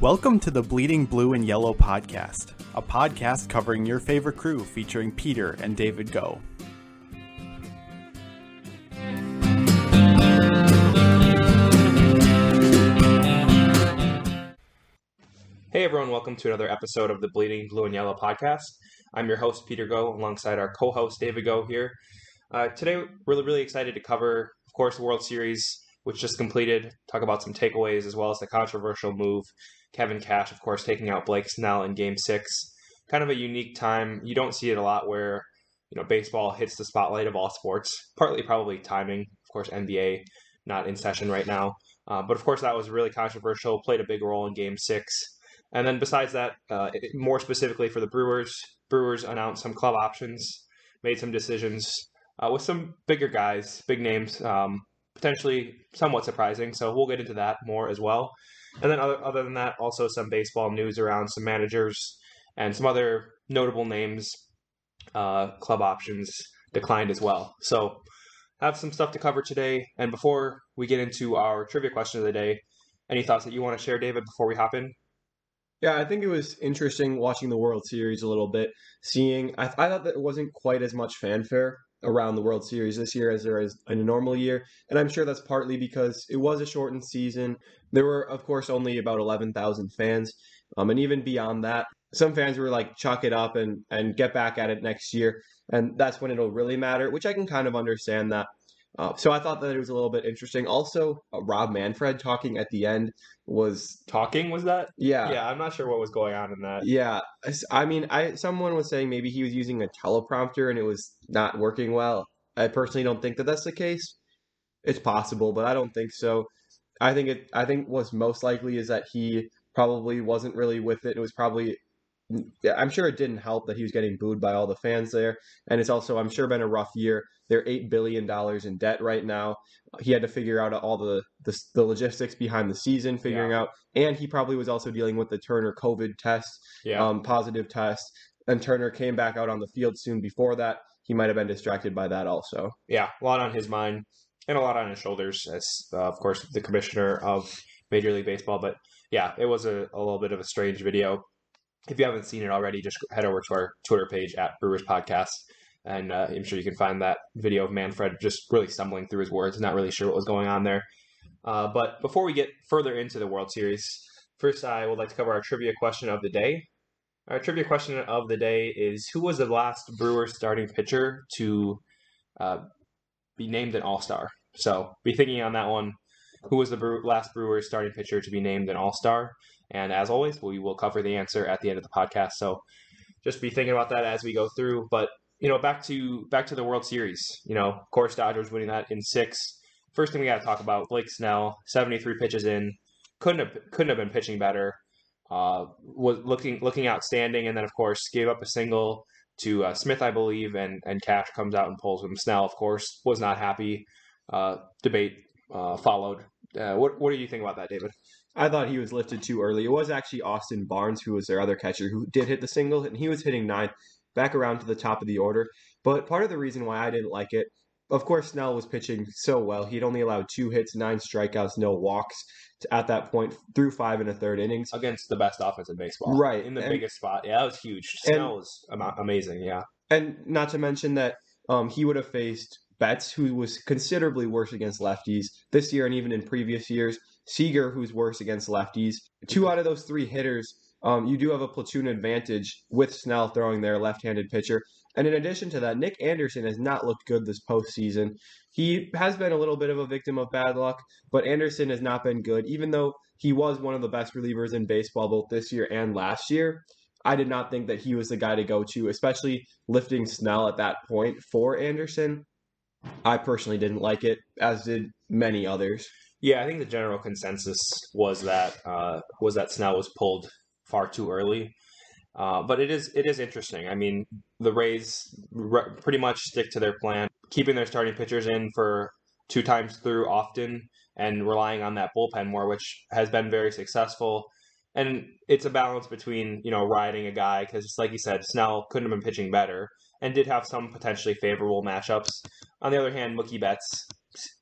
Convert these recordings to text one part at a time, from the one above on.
Welcome to the Bleeding Blue and Yellow podcast, a podcast covering your favorite crew featuring Peter and David Go. Hey everyone, welcome to another episode of the Bleeding Blue and Yellow podcast. I'm your host, Peter Go, alongside our co host, David Go here. Uh, today, we're really, really excited to cover, of course, the World Series, which just completed, talk about some takeaways as well as the controversial move. Kevin Cash, of course, taking out Blake Snell in game six. Kind of a unique time. You don't see it a lot where, you know, baseball hits the spotlight of all sports, partly probably timing. Of course, NBA not in session right now. Uh, but of course, that was really controversial, played a big role in game six. And then besides that, uh, it, more specifically for the Brewers, Brewers announced some club options, made some decisions uh, with some bigger guys, big names, um, potentially somewhat surprising. So we'll get into that more as well. And then other, other than that, also some baseball news around some managers and some other notable names, uh, club options declined as well. So have some stuff to cover today. And before we get into our trivia question of the day, any thoughts that you want to share, David, before we hop in? Yeah, I think it was interesting watching the World Series a little bit, seeing. I, I thought that it wasn't quite as much fanfare around the World Series this year as there is in a normal year, and I'm sure that's partly because it was a shortened season. There were, of course, only about 11,000 fans, um, and even beyond that, some fans were like, "Chuck it up and and get back at it next year," and that's when it'll really matter. Which I can kind of understand that. Uh, so I thought that it was a little bit interesting. Also, uh, Rob Manfred talking at the end was talking. Was that? Yeah, yeah. I'm not sure what was going on in that. Yeah, I mean, I someone was saying maybe he was using a teleprompter and it was not working well. I personally don't think that that's the case. It's possible, but I don't think so. I think it. I think what's most likely is that he probably wasn't really with it. It was probably I'm sure it didn't help that he was getting booed by all the fans there. And it's also, I'm sure, been a rough year. They're $8 billion in debt right now. He had to figure out all the, the, the logistics behind the season, figuring yeah. out. And he probably was also dealing with the Turner COVID test, yeah. um, positive test. And Turner came back out on the field soon before that. He might have been distracted by that also. Yeah, a lot on his mind and a lot on his shoulders as, uh, of course, the commissioner of Major League Baseball. But yeah, it was a, a little bit of a strange video if you haven't seen it already, just head over to our Twitter page at Brewers Podcast, and uh, I'm sure you can find that video of Manfred just really stumbling through his words, not really sure what was going on there. Uh, but before we get further into the World Series, first I would like to cover our trivia question of the day. Our trivia question of the day is: Who was the last Brewer starting pitcher to uh, be named an All Star? So be thinking on that one. Who was the last Brewer starting pitcher to be named an All Star? And as always, we will cover the answer at the end of the podcast. So just be thinking about that as we go through. But you know, back to back to the World Series. You know, of course, Dodgers winning that in six. First thing we got to talk about: Blake Snell, seventy-three pitches in, couldn't have couldn't have been pitching better. Uh, was looking looking outstanding, and then of course gave up a single to uh, Smith, I believe, and and Cash comes out and pulls him. Snell, of course, was not happy. Uh, debate uh, followed. Uh, what what do you think about that, David? I thought he was lifted too early. It was actually Austin Barnes who was their other catcher who did hit the single, and he was hitting ninth back around to the top of the order. But part of the reason why I didn't like it, of course, Snell was pitching so well. He'd only allowed two hits, nine strikeouts, no walks at that point through five and a third innings against the best offense in baseball, right in the and, biggest spot. Yeah, that was huge. Snell was amazing. Yeah, and not to mention that um, he would have faced Betts, who was considerably worse against lefties this year and even in previous years. Seager, who's worse against lefties. Two out of those three hitters, um, you do have a platoon advantage with Snell throwing their left-handed pitcher. And in addition to that, Nick Anderson has not looked good this postseason. He has been a little bit of a victim of bad luck, but Anderson has not been good, even though he was one of the best relievers in baseball both this year and last year. I did not think that he was the guy to go to, especially lifting Snell at that point for Anderson. I personally didn't like it, as did many others. Yeah, I think the general consensus was that uh, was that Snell was pulled far too early. Uh, but it is it is interesting. I mean, the Rays re- pretty much stick to their plan, keeping their starting pitchers in for two times through often, and relying on that bullpen more, which has been very successful. And it's a balance between you know riding a guy because, like you said, Snell couldn't have been pitching better and did have some potentially favorable matchups. On the other hand, Mookie Betts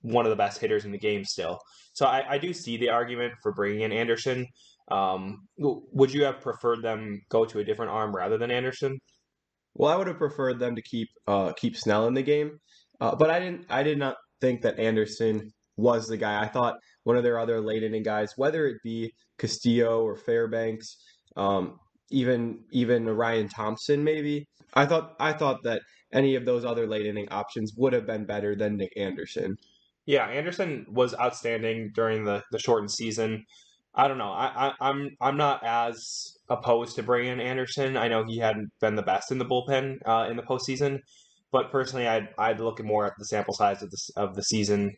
one of the best hitters in the game still. So I, I do see the argument for bringing in Anderson. Um, would you have preferred them go to a different arm rather than Anderson? Well, I would have preferred them to keep uh, keep Snell in the game, uh, but I didn't. I did not think that Anderson was the guy. I thought one of their other late inning guys, whether it be Castillo or Fairbanks, um, even even Ryan Thompson, maybe. I thought I thought that any of those other late inning options would have been better than Nick Anderson. Yeah, Anderson was outstanding during the the shortened season. I don't know. I, I am I'm, I'm not as opposed to bringing in Anderson. I know he hadn't been the best in the bullpen uh, in the postseason, but personally, I'd I'd look more at the sample size of the of the season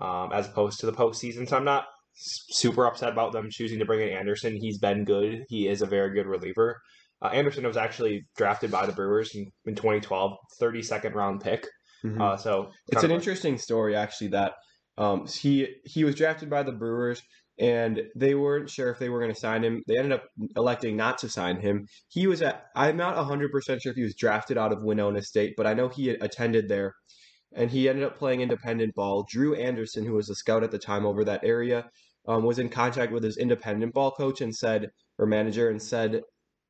um, as opposed to the postseason. So I'm not super upset about them choosing to bring in Anderson. He's been good. He is a very good reliever. Uh, Anderson was actually drafted by the Brewers in, in 2012, 32nd round pick. Mm-hmm. Uh, so it's an interesting story actually that um, he he was drafted by the Brewers and they weren't sure if they were going to sign him. They ended up electing not to sign him. He was at, I'm not 100% sure if he was drafted out of Winona State, but I know he attended there and he ended up playing independent ball. Drew Anderson, who was a scout at the time over that area, um, was in contact with his independent ball coach and said, or manager, and said,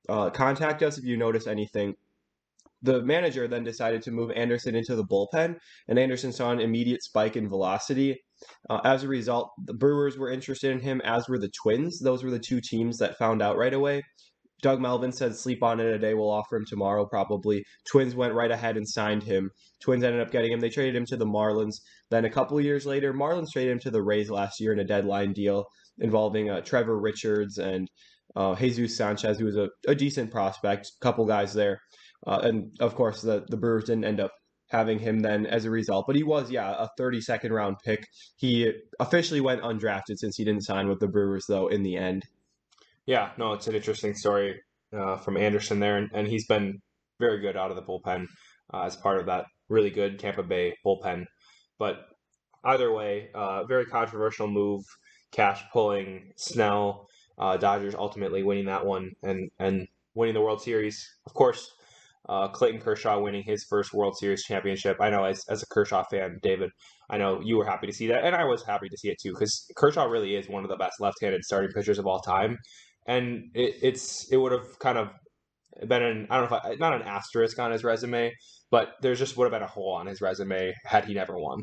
uh, contact us if you notice anything. The manager then decided to move Anderson into the bullpen, and Anderson saw an immediate spike in velocity uh, as a result, the Brewers were interested in him, as were the Twins. Those were the two teams that found out right away. Doug Melvin said, sleep on it a day. We'll offer him tomorrow, probably. Twins went right ahead and signed him. Twins ended up getting him. They traded him to the Marlins. Then a couple years later, Marlins traded him to the Rays last year in a deadline deal involving uh, Trevor Richards and uh, Jesus Sanchez, who was a, a decent prospect. Couple guys there. Uh, and of course, the, the Brewers didn't end up having him then as a result. But he was, yeah, a 32nd round pick. He officially went undrafted since he didn't sign with the Brewers, though, in the end. Yeah, no, it's an interesting story uh, from Anderson there, and, and, he's been very good out of the bullpen uh, as part of that really good Tampa Bay bullpen. But either way, uh, very controversial move, Cash pulling Snell. Uh, Dodgers ultimately winning that one and and winning the World Series. Of course, uh, Clayton Kershaw winning his first World Series championship. I know as, as a Kershaw fan, David, I know you were happy to see that, and I was happy to see it too because Kershaw really is one of the best left-handed starting pitchers of all time, and it, it's it would have kind of been an I don't know if I, not an asterisk on his resume, but there's just would have been a hole on his resume had he never won.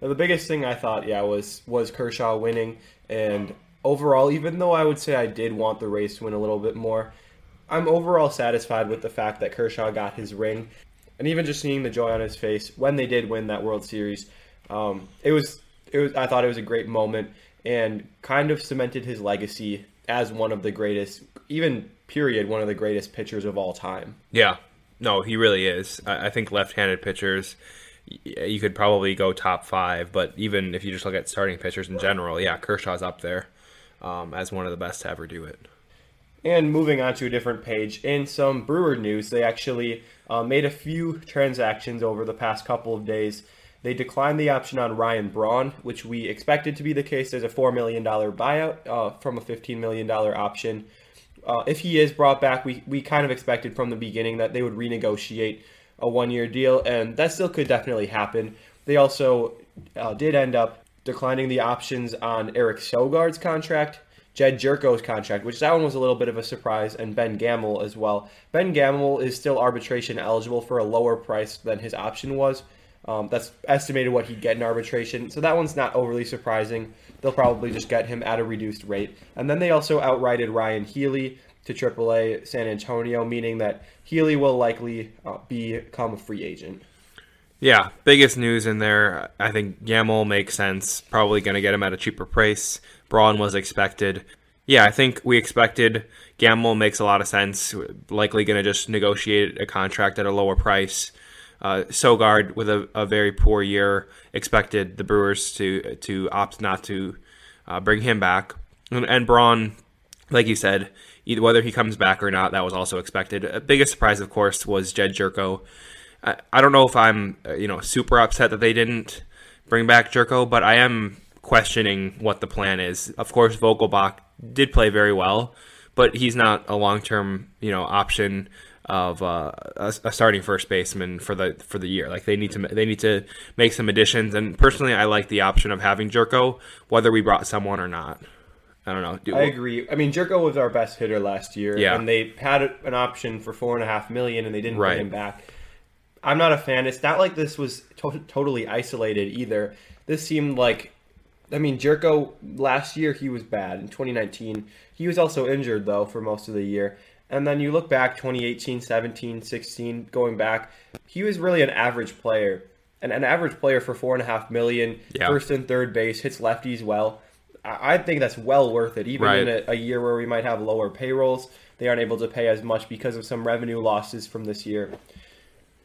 the biggest thing I thought, yeah, was was Kershaw winning, and overall, even though I would say I did want the Rays to win a little bit more, I'm overall satisfied with the fact that Kershaw got his ring, and even just seeing the joy on his face when they did win that World Series. Um, it was it was I thought it was a great moment and kind of cemented his legacy as one of the greatest, even period, one of the greatest pitchers of all time. Yeah, no, he really is. I, I think left-handed pitchers you could probably go top five, but even if you just look at starting pitchers in general, yeah, Kershaw's up there um, as one of the best to ever do it. And moving on to a different page, in some Brewer news, they actually uh, made a few transactions over the past couple of days. They declined the option on Ryan Braun, which we expected to be the case. There's a $4 million buyout uh, from a $15 million option. Uh, if he is brought back, we, we kind of expected from the beginning that they would renegotiate a one year deal, and that still could definitely happen. They also uh, did end up declining the options on Eric Sogard's contract Jed Gyorko's contract, which that one was a little bit of a surprise, and Ben Gamel as well. Ben Gamel is still arbitration eligible for a lower price than his option was. Um, that's estimated what he'd get in arbitration, so that one's not overly surprising. They'll probably just get him at a reduced rate. And then they also outrighted Ryan Healy to AAA San Antonio, meaning that Healy will likely uh, become a free agent. Yeah, biggest news in there. I think Gamel makes sense. Probably going to get him at a cheaper price. Braun was expected. Yeah, I think we expected. Gamel makes a lot of sense. Likely going to just negotiate a contract at a lower price. Uh, Sogard with a, a, very poor year expected the Brewers to to opt not to uh, bring him back. And, and Braun, like you said, either whether he comes back or not, that was also expected. A biggest surprise, of course, was Jed Gyorko. I, I don't know if I'm uh, you know super upset that they didn't bring back Gyorko, but I am questioning what the plan is. Of course, Vogelbach did play very well, but he's not a long term, you know, option of uh, a, a, starting first baseman for the for the year. Like they need to they need to make some additions. And personally, I like the option of having Gyorko, whether we brought someone or not. I don't know. Do, I agree. I mean, Gyorko was our best hitter last year, yeah. and they had an option for four and a half million, and they didn't right. bring him back. I'm not a fan. It's not like this was to- totally isolated either. This seemed like, I mean, Gyorko last year he was bad in 2019. He was also injured though for most of the year. And then you look back 2018, 17, 16, going back, he was really an average player. And an average player for four and a half million, yeah. first and third base, hits lefties well. I think that's well worth it, even right. in a, a year where we might have lower payrolls. They aren't able to pay as much because of some revenue losses from this year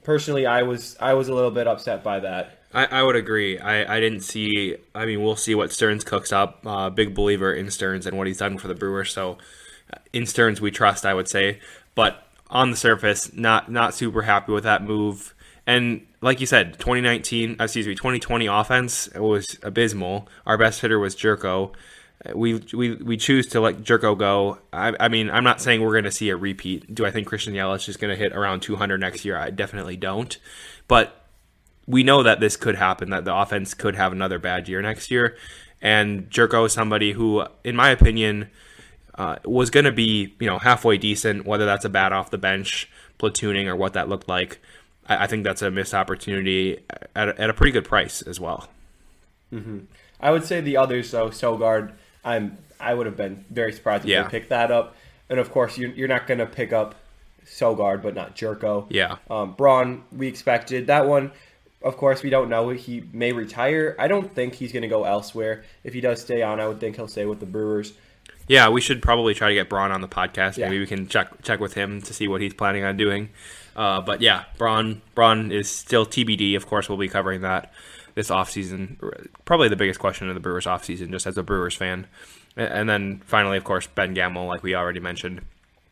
personally, I was I was a little bit upset by that. I, I would agree. I, I didn't see. I mean, we'll see what Stearns cooks up. Uh, big believer in Stearns and what he's done for the Brewers. So, uh, in Stearns we trust. I would say, but on the surface, not not super happy with that move. And like you said, 2019, excuse me, 2020 offense was abysmal. Our best hitter was Gyorko we we we choose to let Gyorko go. I, I mean, I'm not saying we're going to see a repeat. Do I think Christian Yelich is going to hit around 200 next year? I definitely don't. But we know that this could happen. That the offense could have another bad year next year. And Gyorko is somebody who, in my opinion, uh, was going to be you know halfway decent. Whether that's a bat off the bench, platooning, or what that looked like, I, I think that's a missed opportunity at a, at a pretty good price as well. Mm-hmm. I would say the others though, Sogard I'm I would have been very surprised if yeah. they picked that up. And of course, you're, you're not going to pick up Sogard, but not Gyorko. Yeah. Um, Braun, we expected that one. Of course, we don't know. He may retire. I don't think he's going to go elsewhere. If he does stay on, I would think he'll stay with the Brewers. Yeah, we should probably try to get Braun on the podcast. Yeah. Maybe we can check check with him to see what he's planning on doing. Uh, but yeah, Braun Braun is still TBD. Of course, we'll be covering that this offseason. Probably the biggest question of the Brewers offseason, just as a Brewers fan. And then finally, of course, Ben Gamel, like we already mentioned.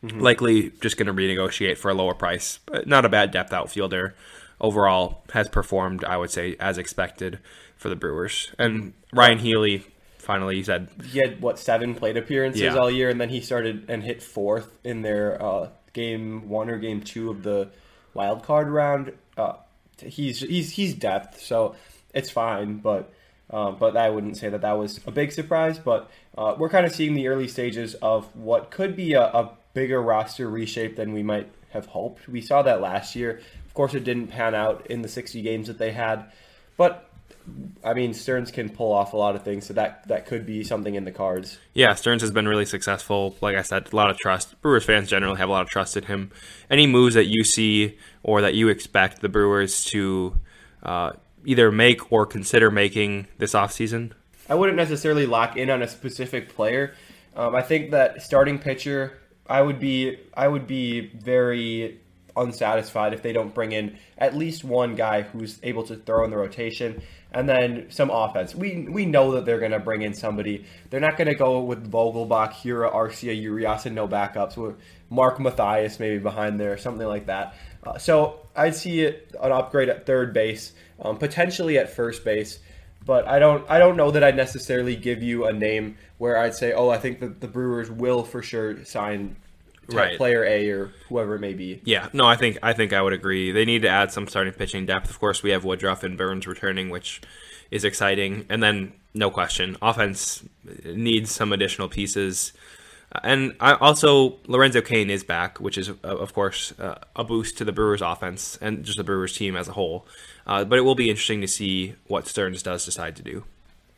Mm-hmm. Likely just going to renegotiate for a lower price. But not a bad depth outfielder. Overall, has performed, I would say, as expected for the Brewers. And Ryan Healy, finally, he said. He had, what, seven plate appearances yeah. all year, and then he started and hit fourth in their uh, game one or game two of the wild card round. Uh, he's he's he's depth, so it's fine, but uh, but I wouldn't say that that was a big surprise. But uh, we're kind of seeing the early stages of what could be a, a, bigger roster reshape than we might have hoped. We saw that last year. Of course, it didn't pan out in the 60 games that they had, but I mean, Stearns can pull off a lot of things, so that that could be something in the cards. Yeah, Stearns has been really successful. Like I said, a lot of trust. Brewers fans generally have a lot of trust in him. Any moves that you see or that you expect the Brewers to uh, either make or consider making this offseason? I wouldn't necessarily lock in on a specific player. Um, I think that starting pitcher, I would be I would be very unsatisfied if they don't bring in at least one guy who's able to throw in the rotation and then some offense. We we know that they're going to bring in somebody. They're not going to go with Vogelbach, Hiura, Arcia, Urias, and no backups. Mark Mathias maybe behind there, something like that. Uh, so I'd see it an upgrade at third base, um, potentially at first base. But I don't I don't know that I'd necessarily give you a name where I'd say, oh, I think that the Brewers will for sure sign right. player A or whoever it may be. Yeah, no, I think I think I would agree. They need to add some starting pitching depth. Of course, we have Woodruff and Burnes returning, which is exciting. And then, no question, offense needs some additional pieces. And I also Lorenzo Cain is back, which is uh, of course uh, a boost to the Brewers offense and just the Brewers team as a whole. Uh, but it will be interesting to see what Stearns does decide to do.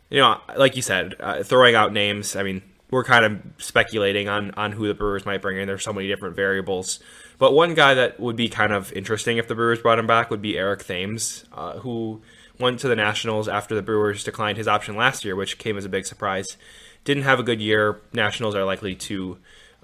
You know, like you said, uh, throwing out names. I mean, we're kind of speculating on on who the Brewers might bring in. There's so many different variables. But one guy that would be kind of interesting if the Brewers brought him back would be Eric Thames, uh, who went to the Nationals after the Brewers declined his option last year, which came as a big surprise didn't have a good year. Nationals are likely to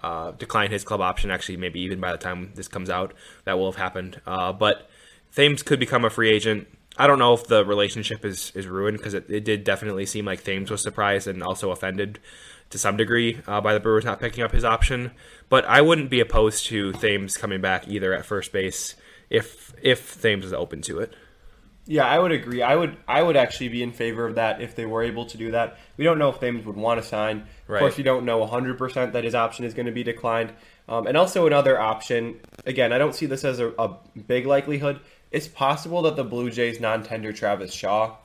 uh, decline his club option. Actually, maybe even by the time this comes out, that will have happened. Uh, but Thames could become a free agent. I don't know if the relationship is, is ruined because it, it did definitely seem like Thames was surprised and also offended to some degree uh, by the Brewers not picking up his option. But I wouldn't be opposed to Thames coming back either at first base if if Thames is open to it. Yeah, I would agree. I would I would actually be in favor of that if they were able to do that. We don't know if Thames would want to sign. Right. Of course, you don't know 100% that his option is going to be declined. Um, and also another option, again, I don't see this as a, a big likelihood. It's possible that the Blue Jays non-tender Travis Shaw.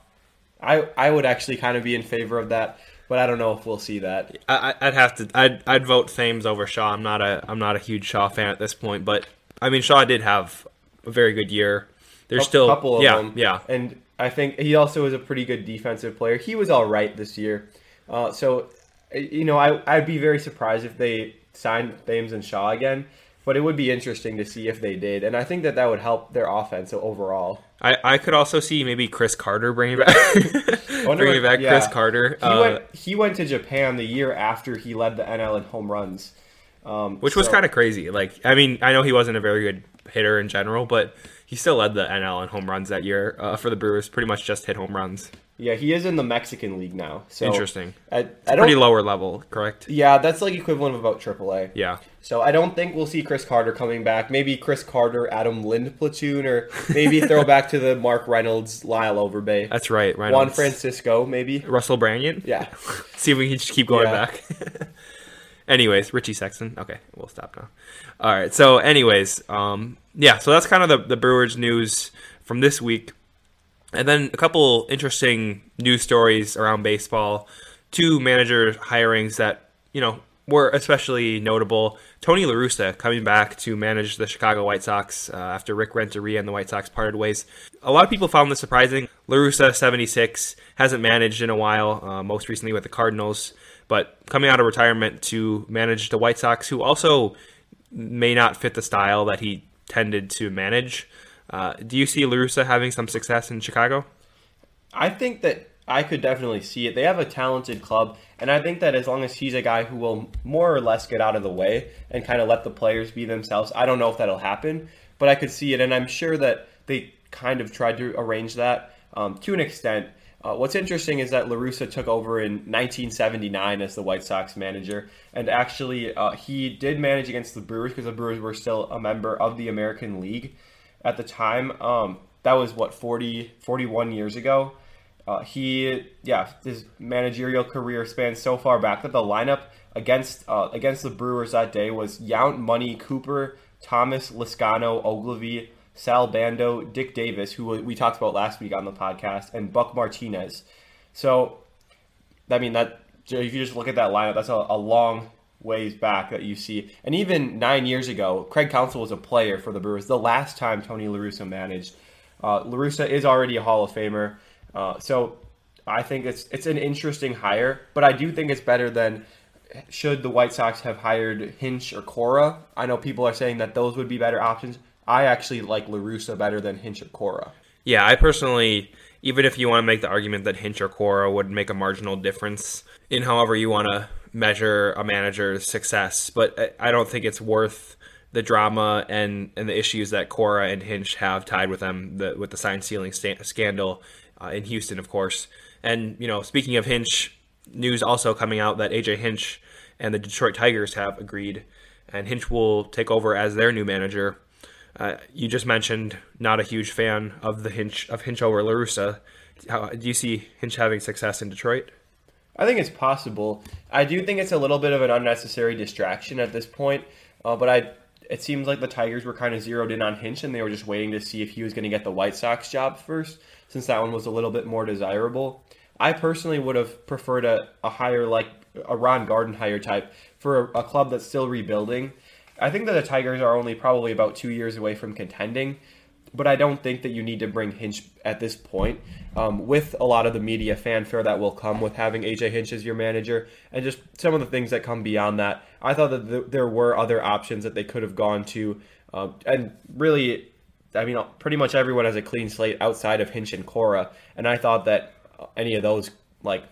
I I would actually kind of be in favor of that, but I don't know if we'll see that. I, I'd have to. I'd I'd vote Thames over Shaw. I'm not a I'm not a huge Shaw fan at this point, but I mean Shaw did have a very good year. There's still a still couple of yeah them. yeah And I think he also is a pretty good defensive player. He was all right this year. Uh, so, you know, I, I'd be very surprised if they signed Thames and Shaw again, but it would be interesting to see if they did. And I think that that would help their offense overall. I, I could also see maybe Chris Carter bringing back bringing back yeah. Chris Carter, He, uh, went, he went to Japan the year after he led the NL in home runs. Um, which was kind of crazy. Like I mean, I know he wasn't a very good hitter in general, but he still led the NL in home runs that year uh, for the Brewers. Pretty much just hit home runs. Yeah, he is in the Mexican League now. So Interesting. I, I Pretty lower level, correct? Yeah, that's like equivalent of about AAA. Yeah. So I don't think we'll see Chris Carter coming back. Maybe Chris Carter, Adam Lind platoon, or maybe throw back to the Mark Reynolds, Lyle Overbay, That's right. Right. Juan Francisco, maybe. Russell Branyan. Yeah, See if we can just keep going Yeah. back. anyways, Richie Sexson. Okay, we'll stop now. All right. So, anyways, um, yeah. So that's kind of the the Brewers news from this week, and then a couple interesting news stories around baseball. Two manager hirings that you know were especially notable. Tony La Russa coming back to manage the Chicago White Sox uh, after Rick Renteria and the White Sox parted ways. A lot of people found this surprising. La Russa, 76, hasn't managed in a while, uh, most recently with the Cardinals, but coming out of retirement to manage the White Sox, who also may not fit the style that he tended to manage. Uh, do you see La Russa having some success in Chicago? I think that I could definitely see it. They have a talented club, and I think that as long as he's a guy who will more or less get out of the way and kind of let the players be themselves, I don't know if that'll happen, but I could see it, and I'm sure that they kind of tried to arrange that um, to an extent. Uh, what's interesting is that La Russa took over in 1979 as the White Sox manager, and actually uh, he did manage against the Brewers because the Brewers were still a member of the American League at the time. Um, that was what 40, 41 years ago. Uh, he, yeah, his managerial career spans so far back that the lineup against uh, against the Brewers that day was Yount, Money, Cooper, Thomas, Lezcano, Oglivie, Sal Bando, Dick Davis, who we talked about last week on the podcast, and Buck Martinez. So, I mean that if you just look at that lineup, that's a, a long ways back that you see. And even nine years ago, Craig Counsell was a player for the Brewers. The last time Tony La Russa managed, uh, La Russa is already a Hall of Famer. Uh, so I think it's it's an interesting hire, but I do think it's better than should the White Sox have hired Hinch or Cora. I know people are saying that those would be better options. I actually like La Russa better than Hinch or Cora. Yeah, I personally, even if you want to make the argument that Hinch or Cora would make a marginal difference in however you want to measure a manager's success, but I- I don't think it's worth the drama and, and the issues that Cora and Hinch have tied with them, the, with the sign stealing sta- scandal uh, in Houston, of course. And, you know, speaking of Hinch, news also coming out that AJ Hinch and the Detroit Tigers have agreed, and Hinch will take over as their new manager. Uh, you just mentioned not a huge fan of the Hinch of Hinch over La Russa. Do you see Hinch having success in Detroit? I think it's possible. I do think it's a little bit of an unnecessary distraction at this point, uh, but I. It seems like the Tigers were kind of zeroed in on Hinch, and they were just waiting to see if he was going to get the White Sox job first, since that one was a little bit more desirable. I personally would have preferred a, a hire like a Ron Garden Gardenhire type for a, a club that's still rebuilding. I think that the Tigers are only probably about two years away from contending, but I don't think that you need to bring Hinch at this point. Um, with a lot of the media fanfare that will come with having AJ Hinch as your manager, and just some of the things that come beyond that, I thought that th- there were other options that they could have gone to, uh, and really, I mean, pretty much everyone has a clean slate outside of Hinch and Cora, and I thought that any of those like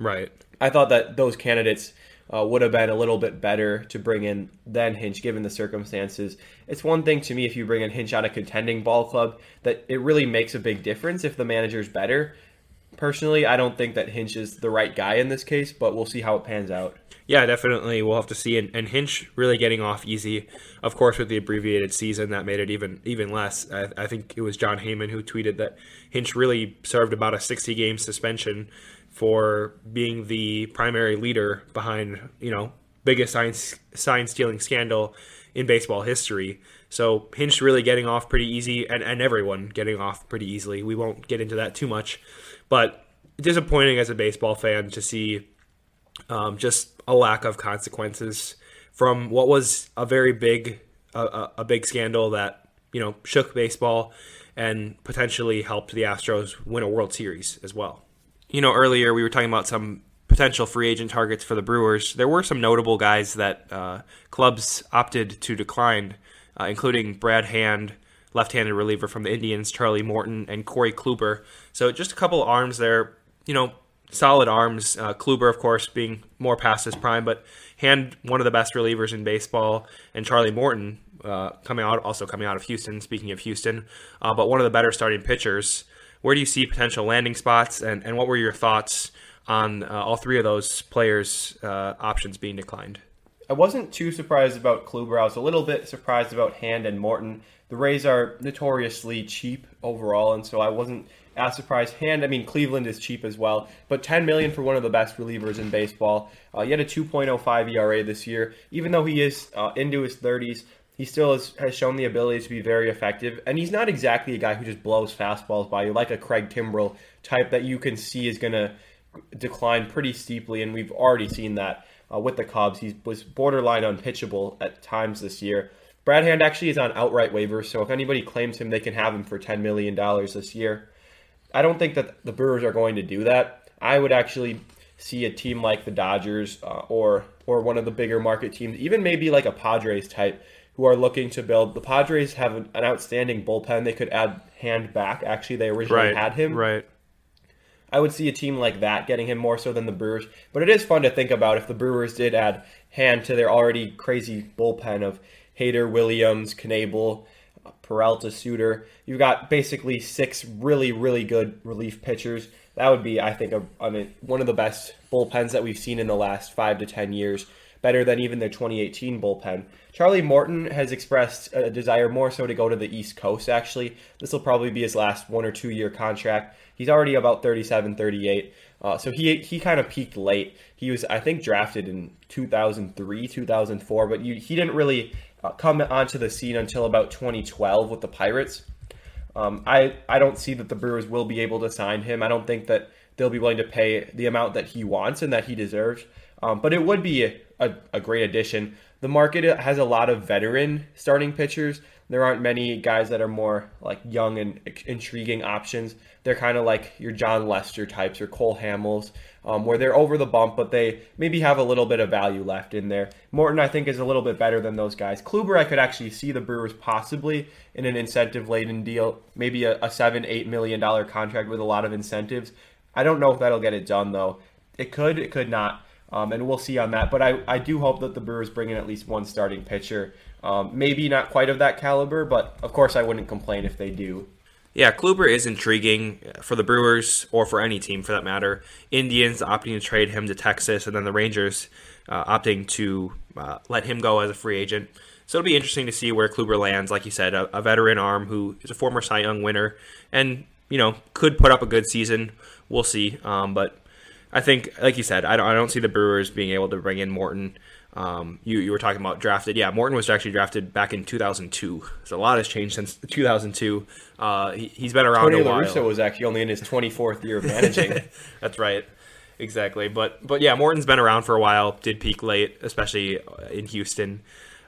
Right. I thought that those candidates uh, would have been a little bit better to bring in than Hinch, given the circumstances. It's one thing to me if you bring in Hinch out of contending ball club that it really makes a big difference if the manager's better. personally, I don't think that Hinch is the right guy in this case, but we'll see how it pans out. Yeah, definitely. We'll have to see. And, and Hinch really getting off easy. Of course, with the abbreviated season, that made it even even less. I, I think it was Jon Heyman who tweeted that Hinch really served about a 60 game suspension for being the primary leader behind, you know, biggest sign, sign stealing scandal in baseball history. So Hinch really getting off pretty easy, and, and everyone getting off pretty easily. We won't get into that too much, but disappointing as a baseball fan to see um, just a lack of consequences from what was a very big a, a big scandal that you know shook baseball and potentially helped the Astros win a World Series as well. You know, earlier we were talking about some potential free agent targets for the Brewers. There were some notable guys that uh, clubs opted to decline, uh, including Brad Hand, left-handed reliever from the Indians, Charlie Morton, and Corey Kluber. So just a couple of arms there. You know, solid arms. Uh, Kluber, of course, being more past his prime, but Hand, one of the best relievers in baseball, and Charlie Morton, uh, coming out, also coming out of Houston. Speaking of Houston, uh, but one of the better starting pitchers. Where do you see potential landing spots, and, and what were your thoughts on uh, all three of those players' uh, options being declined? I wasn't too surprised about Kluber. I was a little bit surprised about Hand and Morton. The Rays are notoriously cheap overall, and so I wasn't as surprised. Hand, I mean, Cleveland is cheap as well, but 10 million for one of the best relievers in baseball. Uh, he had a 2.05 ERA this year. Even though he is uh, into his 30s, he still has, has shown the ability to be very effective. And he's not exactly a guy who just blows fastballs by you, like a Craig Kimbrel type that you can see is going to decline pretty steeply. And we've already seen that uh, with the Cubs. He was borderline unpitchable at times this year. Brad Hand actually is on outright waivers, so if anybody claims him, they can have him for $10 million this year. I don't think that the Brewers are going to do that. I would actually see a team like the Dodgers uh, or or one of the bigger market teams, even maybe like a Padres type, who are looking to build. The Padres have an, an outstanding bullpen. They could add Hand back. Actually, they originally right, had him. Right. I would see a team like that getting him more so than the Brewers. But it is fun to think about if the Brewers did add Hand to their already crazy bullpen of Hader, Williams, Knebel, Peralta, Suter. You've got basically six really, really good relief pitchers. That would be, I think, a, I mean, one of the best bullpens that we've seen in the last five to ten years. Better than even their 2018 bullpen. Charlie Morton has expressed a desire more so to go to the East Coast, actually. This will probably be his last one or two year contract. He's already about 37, 38. Uh, so he he kind of peaked late. He was, I think, drafted in 2003, 2004, but you, he didn't really uh, come onto the scene until about 2012 with the Pirates. Um, I I don't see that the Brewers will be able to sign him. I don't think that they'll be willing to pay the amount that he wants and that he deserves. Um, but it would be a, a, great addition. The market has a lot of veteran starting pitchers. There aren't many guys that are more like young and intriguing options. They're kind of like your Jon Lester types or Cole Hamels um, where they're over the bump, but they maybe have a little bit of value left in there. Morton, I think, is a little bit better than those guys. Kluber, I could actually see the Brewers possibly in an incentive laden deal, maybe a, a seven, eight million dollar contract with a lot of incentives. I don't know if that'll get it done though. It could, it could not. Um, and we'll see on that. But I, I do hope that the Brewers bring in at least one starting pitcher. Um, maybe not quite of that caliber, but of course I wouldn't complain if they do. Yeah, Kluber is intriguing for the Brewers or for any team for that matter. Indians opting to trade him to Texas, and then the Rangers uh, opting to uh, let him go as a free agent. So it'll be interesting to see where Kluber lands. Like you said, a, a, veteran arm who is a former Cy Young winner, and you know could put up a good season. We'll see. Um, but I think, like you said, I don't, I don't see the Brewers being able to bring in Morton. Um, you, you were talking about drafted. Yeah, Morton was actually drafted back in 2002. So a lot has changed since 2002. Uh, he, has been around Tony a while. Russo was actually only in his 24th year of managing. That's right. Exactly. But but yeah, Morton's been around for a while. Did peak late, especially in Houston.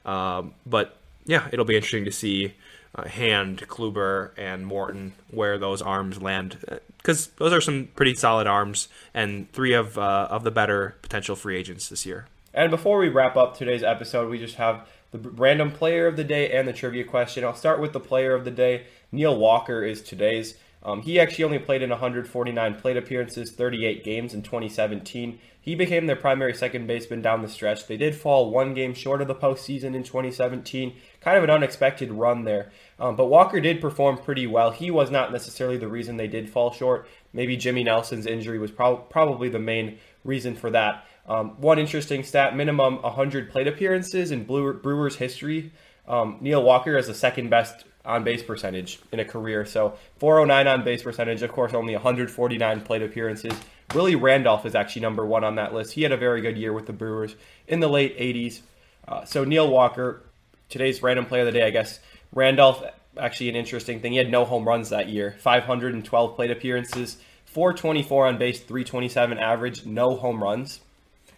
Um, but yeah, it'll be interesting to see uh, Hand, Kluber, and Morton where those arms land because those are some pretty solid arms and three of uh, of the better potential free agents this year. And before we wrap up today's episode, we just have the random player of the day and the trivia question. I'll start with the player of the day. Neil Walker is today's. Um, he actually only played in 149 plate appearances, 38 games in 2017. He became their primary second baseman down the stretch. They did fall one game short of the postseason in 2017. Kind of an unexpected run there. Um, but Walker did perform pretty well. He was not necessarily the reason they did fall short, maybe Jimmy Nelson's injury was prob- probably the main reason for that. Um, one interesting stat: minimum 100 plate appearances in Brewers history. Um, Neil Walker is the second best on base percentage in a career. So 409 on base percentage, of course, only 149 plate appearances. Willie Randolph is actually number one on that list. He had a very good year with the Brewers in the late 80s. Uh, so Neil Walker, today's random player of the day, I guess. Randolph, actually an interesting thing. He had no home runs that year. 512 plate appearances, 424 on base, 327 average, no home runs.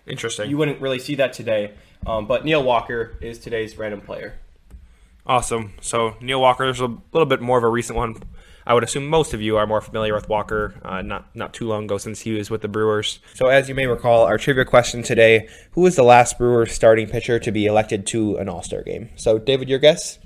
Interesting. You wouldn't really see that today. Um, but Neil Walker is today's random player. Awesome. So Neil Walker is a little bit more of a recent one. I would assume most of you are more familiar with Walker. Uh, not not too long ago since he was with the Brewers. So as you may recall, our trivia question today: Who was the last Brewers starting pitcher to be elected to an All Star game? So David, your guess?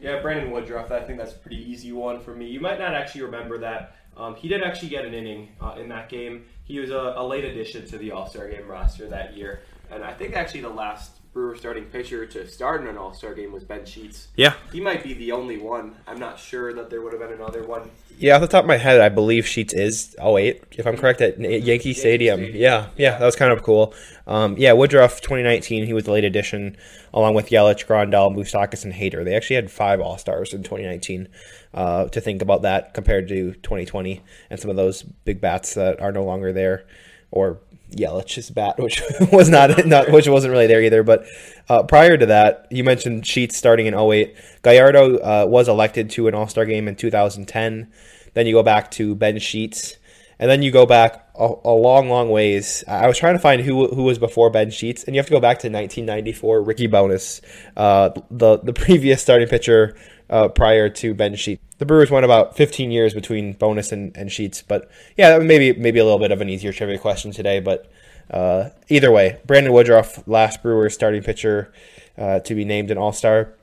Yeah, Brandon Woodruff. I think that's a pretty easy one for me. You might not actually remember that. Um, he did actually get an inning uh, in that game. He was a, a late addition to the All Star game roster that year, and I think actually the last Brewer starting pitcher to start in an All Star game was Ben Sheets. Yeah. He might be the only one. I'm not sure that there would have been another one. Yeah, off the top of my head, I believe Sheets is 08, if I'm correct, at Yankee, Yankee Stadium. Stadium. Yeah, yeah, that was kind of cool. Um, yeah, Woodruff 2019, he was the late addition, along with Yelich, Grandal, Moustakas, and Hader. They actually had five All Stars in 2019. Uh, to think about that compared to 2020 and some of those big bats that are no longer there or Yelich's bat, which was not not which wasn't really there either. But uh, prior to that, you mentioned Sheets starting in 08. Gallardo uh, was elected to an All Star game in 2010. Then you go back to Ben Sheets, and then you go back a, a, long, long ways. I was trying to find who who was before Ben Sheets, and you have to go back to 1994. Ricky Bones, uh, the the previous starting pitcher uh, prior to Ben Sheets. The Brewers went about 15 years between Bones and, and Sheets, but yeah, maybe maybe a little bit of an easier trivia question today. But uh, either way, Brandon Woodruff, last Brewers starting pitcher uh, to be named an All Star.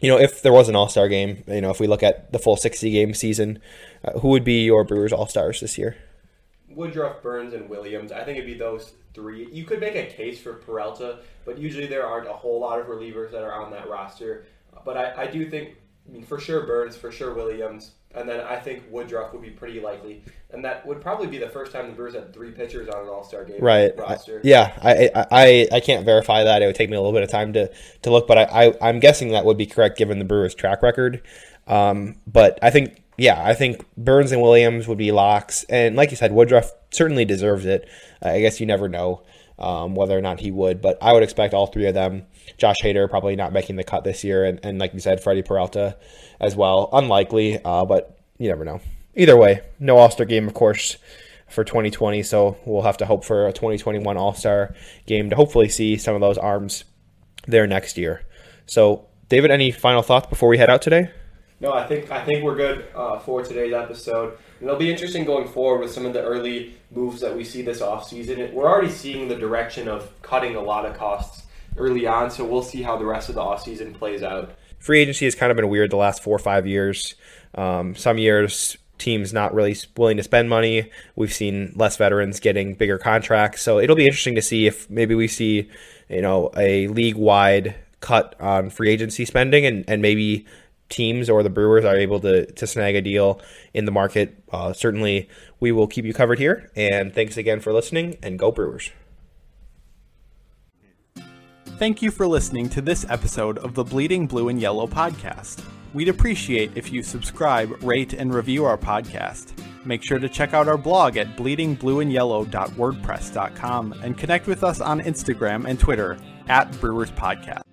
You know, if there was an All Star game, you know, if we look at the full 60 game season, uh, who would be your Brewers All Stars this year? Woodruff, Burnes, and Williams. I think it'd be those three. You could make a case for Peralta, but usually there aren't a whole lot of relievers that are on that roster. But I, I do think I mean, for sure Burnes, for sure Williams, and then I think Woodruff would be pretty likely, and that would probably be the first time the Brewers had three pitchers on an All Star game right. roster. I, yeah, I, I I can't verify that. It would take me a little bit of time to, to look, but I, I am guessing that would be correct given the Brewers' track record. Um, but I think yeah, I think Burnes and Williams would be locks, and like you said, Woodruff certainly deserves it. I guess you never know um, whether or not he would. But I would expect all three of them. Josh Hader probably not making the cut this year, and, and like you said, Freddie Peralta as well. Unlikely, uh, but you never know. Either way, no All Star game, of course, for 2020. So we'll have to hope for a 2021 All Star game to hopefully see some of those arms there next year. So, David, any final thoughts before we head out today? No, I think I think we're good uh, for today's episode. It'll be interesting going forward with some of the early moves that we see this offseason. We're already seeing the direction of cutting a lot of costs early on, so we'll see how the rest of the offseason plays out. Free agency has kind of been weird the last four or five years. Um, some years, teams not really willing to spend money. We've seen less veterans getting bigger contracts. So it'll be interesting to see if maybe we see, you know, a league wide cut on free agency spending and, and maybe teams or the Brewers are able to, to snag a deal in the market, uh, certainly we will keep you covered here. And thanks again for listening, and go Brewers. Thank you for listening to this episode of the Bleeding Blue and Yellow podcast. We'd appreciate if you subscribe, rate, and review our podcast. Make sure to check out our blog at bleedingblueandyellow.wordpress.com and connect with us on Instagram and Twitter at Brewers Podcast.